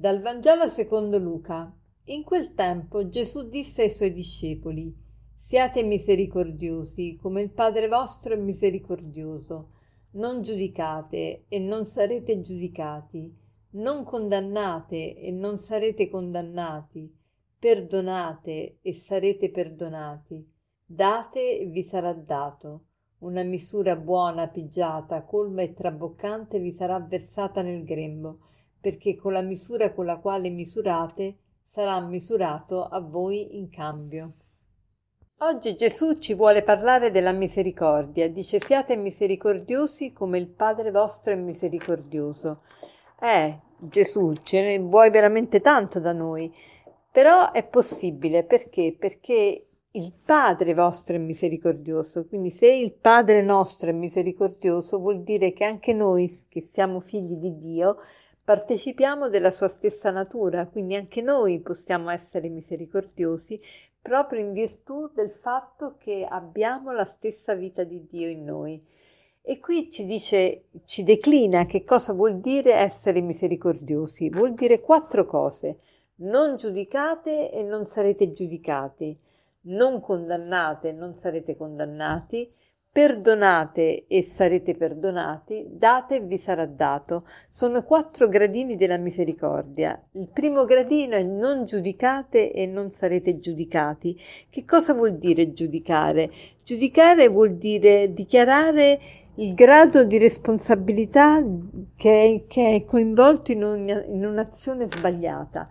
Dal Vangelo secondo Luca. In quel tempo Gesù disse ai suoi discepoli: Siate misericordiosi, come il Padre vostro è misericordioso. Non giudicate e non sarete giudicati. Non condannate e non sarete condannati. Perdonate e sarete perdonati. Date e vi sarà dato. Una misura buona, pigiata, colma e traboccante vi sarà versata nel grembo perché con la misura con la quale misurate sarà misurato a voi in cambio. Oggi Gesù ci vuole parlare della misericordia, dice siate misericordiosi come il Padre vostro è misericordioso. Eh, Gesù, ce ne vuoi veramente tanto da noi, però è possibile perché? Perché il Padre vostro è misericordioso, quindi se il Padre nostro è misericordioso vuol dire che anche noi che siamo figli di Dio partecipiamo della sua stessa natura, quindi anche noi possiamo essere misericordiosi proprio in virtù del fatto che abbiamo la stessa vita di Dio in noi. E qui ci dice, ci declina che cosa vuol dire essere misericordiosi. Vuol dire quattro cose. Non giudicate e non sarete giudicati. Non condannate e non sarete condannati Perdonate e sarete perdonati, date e vi sarà dato. Sono quattro gradini della misericordia. Il primo gradino è non giudicate e non sarete giudicati. Che cosa vuol dire giudicare? Giudicare vuol dire dichiarare il grado di responsabilità che è, che è coinvolto in, un, in un'azione sbagliata.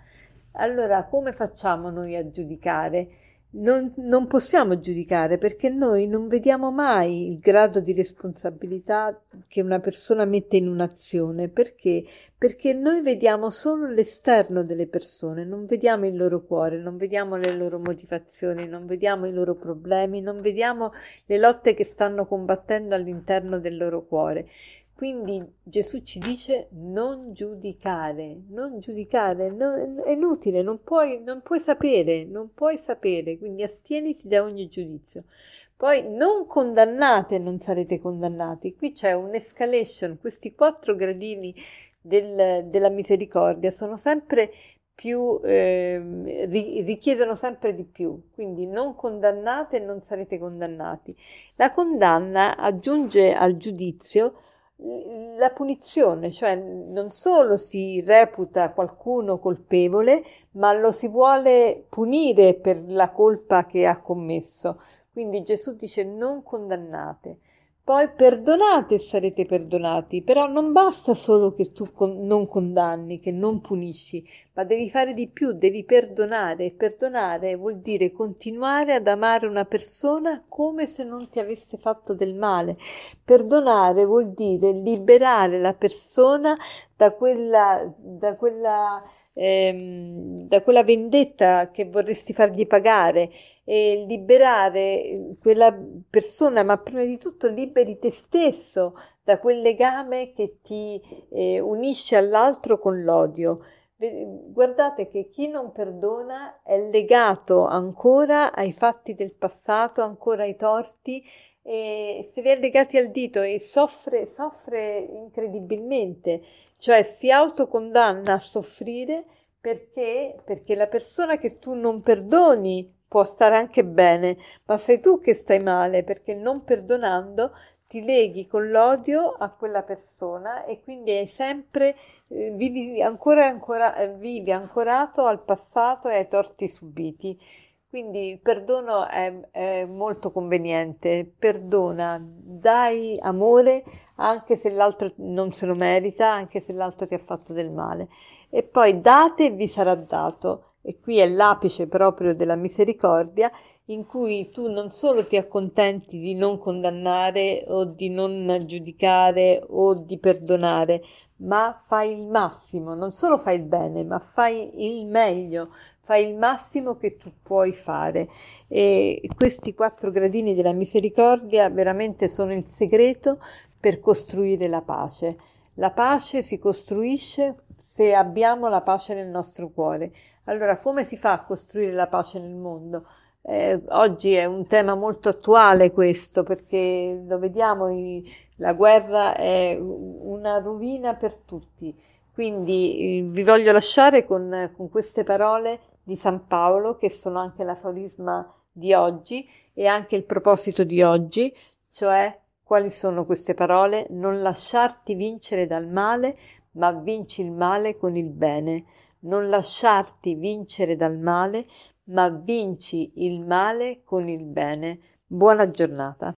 Allora, come facciamo noi a giudicare? Non, non possiamo giudicare perché noi non vediamo mai il grado di responsabilità che una persona mette in un'azione. Perché? Perché noi vediamo solo l'esterno delle persone, non vediamo il loro cuore, non vediamo le loro motivazioni, non vediamo i loro problemi, non vediamo le lotte che stanno combattendo all'interno del loro cuore. Quindi Gesù ci dice non giudicare, non giudicare, non, è inutile, non puoi, non puoi sapere, non puoi sapere, quindi astieniti da ogni giudizio. Poi non condannate, non sarete condannati. Qui c'è un'escalation, questi quattro gradini del, della misericordia sono sempre più, eh, richiedono sempre di più, quindi non condannate non sarete condannati. La condanna aggiunge al giudizio la punizione, cioè non solo si reputa qualcuno colpevole, ma lo si vuole punire per la colpa che ha commesso. Quindi Gesù dice non condannate. Poi perdonate e sarete perdonati, però non basta solo che tu con- non condanni, che non punisci, ma devi fare di più, devi perdonare e perdonare vuol dire continuare ad amare una persona come se non ti avesse fatto del male. Perdonare vuol dire liberare la persona da quella, da quella, ehm, da quella vendetta che vorresti fargli pagare e liberare quella persona, ma prima di tutto liberi te stesso da quel legame che ti eh, unisce all'altro con l'odio. Guardate che chi non perdona è legato ancora ai fatti del passato, ancora ai torti, e se li è legati al dito e soffre, soffre incredibilmente, cioè si autocondanna a soffrire perché, perché la persona che tu non perdoni può stare anche bene, ma sei tu che stai male perché non perdonando ti leghi con l'odio a quella persona e quindi hai sempre eh, vivi ancora ancora eh, vivi ancorato al passato e ai torti subiti. Quindi il perdono è, è, molto conveniente, perdona, dai amore anche se l'altro non se lo merita, anche se l'altro ti ha fatto del male. E poi date e vi sarà dato e qui è l'apice proprio della misericordia in cui tu non solo ti accontenti di non condannare o di non giudicare o di perdonare, ma fai il massimo, non solo fai il bene, ma fai il meglio, fai il massimo che tu puoi fare. E questi quattro gradini della misericordia veramente sono il segreto per costruire la pace. La pace si costruisce se abbiamo la pace nel nostro cuore. Allora, come si fa a costruire la pace nel mondo? Eh, oggi è un tema molto attuale questo perché lo vediamo, i, la guerra è una rovina per tutti. Quindi eh, vi voglio lasciare con, con queste parole di San Paolo, che sono anche l'aforisma di oggi e anche il proposito di oggi, cioè quali sono queste parole? Non lasciarti vincere dal male, ma vinci il male con il bene. Non lasciarti vincere dal male, ma vinci il male con il bene. Buona giornata.